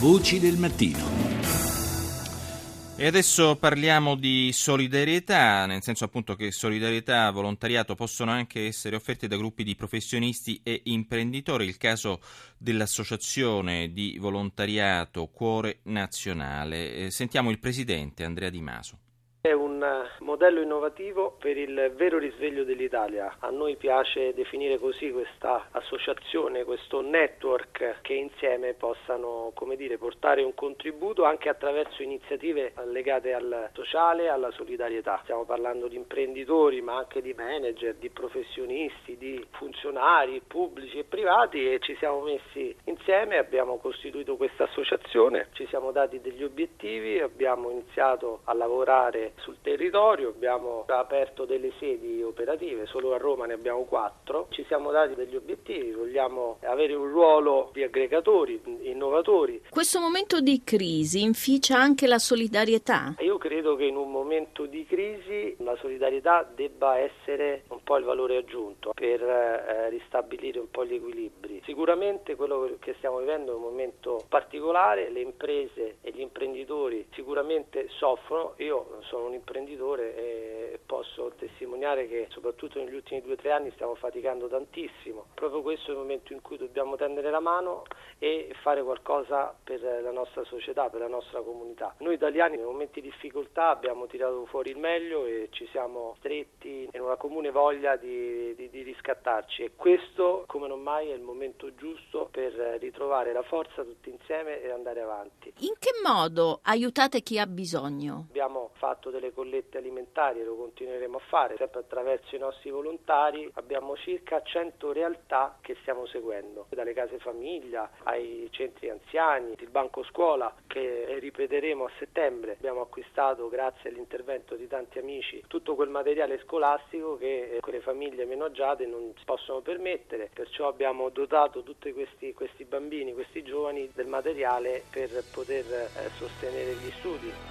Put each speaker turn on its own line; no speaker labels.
Voci del mattino.
E adesso parliamo di solidarietà, nel senso appunto che solidarietà e volontariato possono anche essere offerte da gruppi di professionisti e imprenditori. Il caso dell'associazione di volontariato Cuore Nazionale. Eh, sentiamo il presidente Andrea Di Maso.
Un modello innovativo per il vero risveglio dell'Italia. A noi piace definire così questa associazione, questo network che insieme possano come dire, portare un contributo anche attraverso iniziative legate al sociale, alla solidarietà. Stiamo parlando di imprenditori ma anche di manager, di professionisti, di funzionari pubblici e privati e ci siamo messi insieme, abbiamo costituito questa associazione, ci siamo dati degli obiettivi, abbiamo iniziato a lavorare sul territorio, abbiamo aperto delle sedi operative, solo a Roma ne abbiamo quattro, ci siamo dati degli obiettivi, vogliamo avere un ruolo di aggregatori, innovatori.
Questo momento di crisi inficia anche la solidarietà?
Credo che in un momento di crisi la solidarietà debba essere un po' il valore aggiunto per eh, ristabilire un po' gli equilibri. Sicuramente quello che stiamo vivendo è un momento particolare, le imprese e gli imprenditori sicuramente soffrono, io sono un imprenditore e posso testimoniare che soprattutto negli ultimi due o tre anni stiamo faticando tantissimo. Proprio questo è il momento in cui dobbiamo tendere la mano e fare qualcosa per la nostra società, per la nostra comunità. Noi italiani nei momenti di difficoltà abbiamo tirato fuori il meglio e ci siamo stretti in una comune voglia di, di, di riscattarci e questo come non mai è il momento giusto per ritrovare la forza tutti insieme e andare avanti.
In che modo aiutate chi ha bisogno?
Abbiamo fatto delle collette alimentari e lo continueremo a fare sempre attraverso i nostri volontari. Abbiamo circa 100 realtà che stiamo seguendo, dalle case famiglia ai centri anziani, il banco scuola che ripeteremo a settembre. Abbiamo acquistato grazie all'intervento di tanti amici tutto quel materiale scolastico che quelle famiglie meno agiate non si possono permettere, perciò abbiamo dotato tutti questi, questi bambini, questi giovani del materiale per poter eh, sostenere gli studi.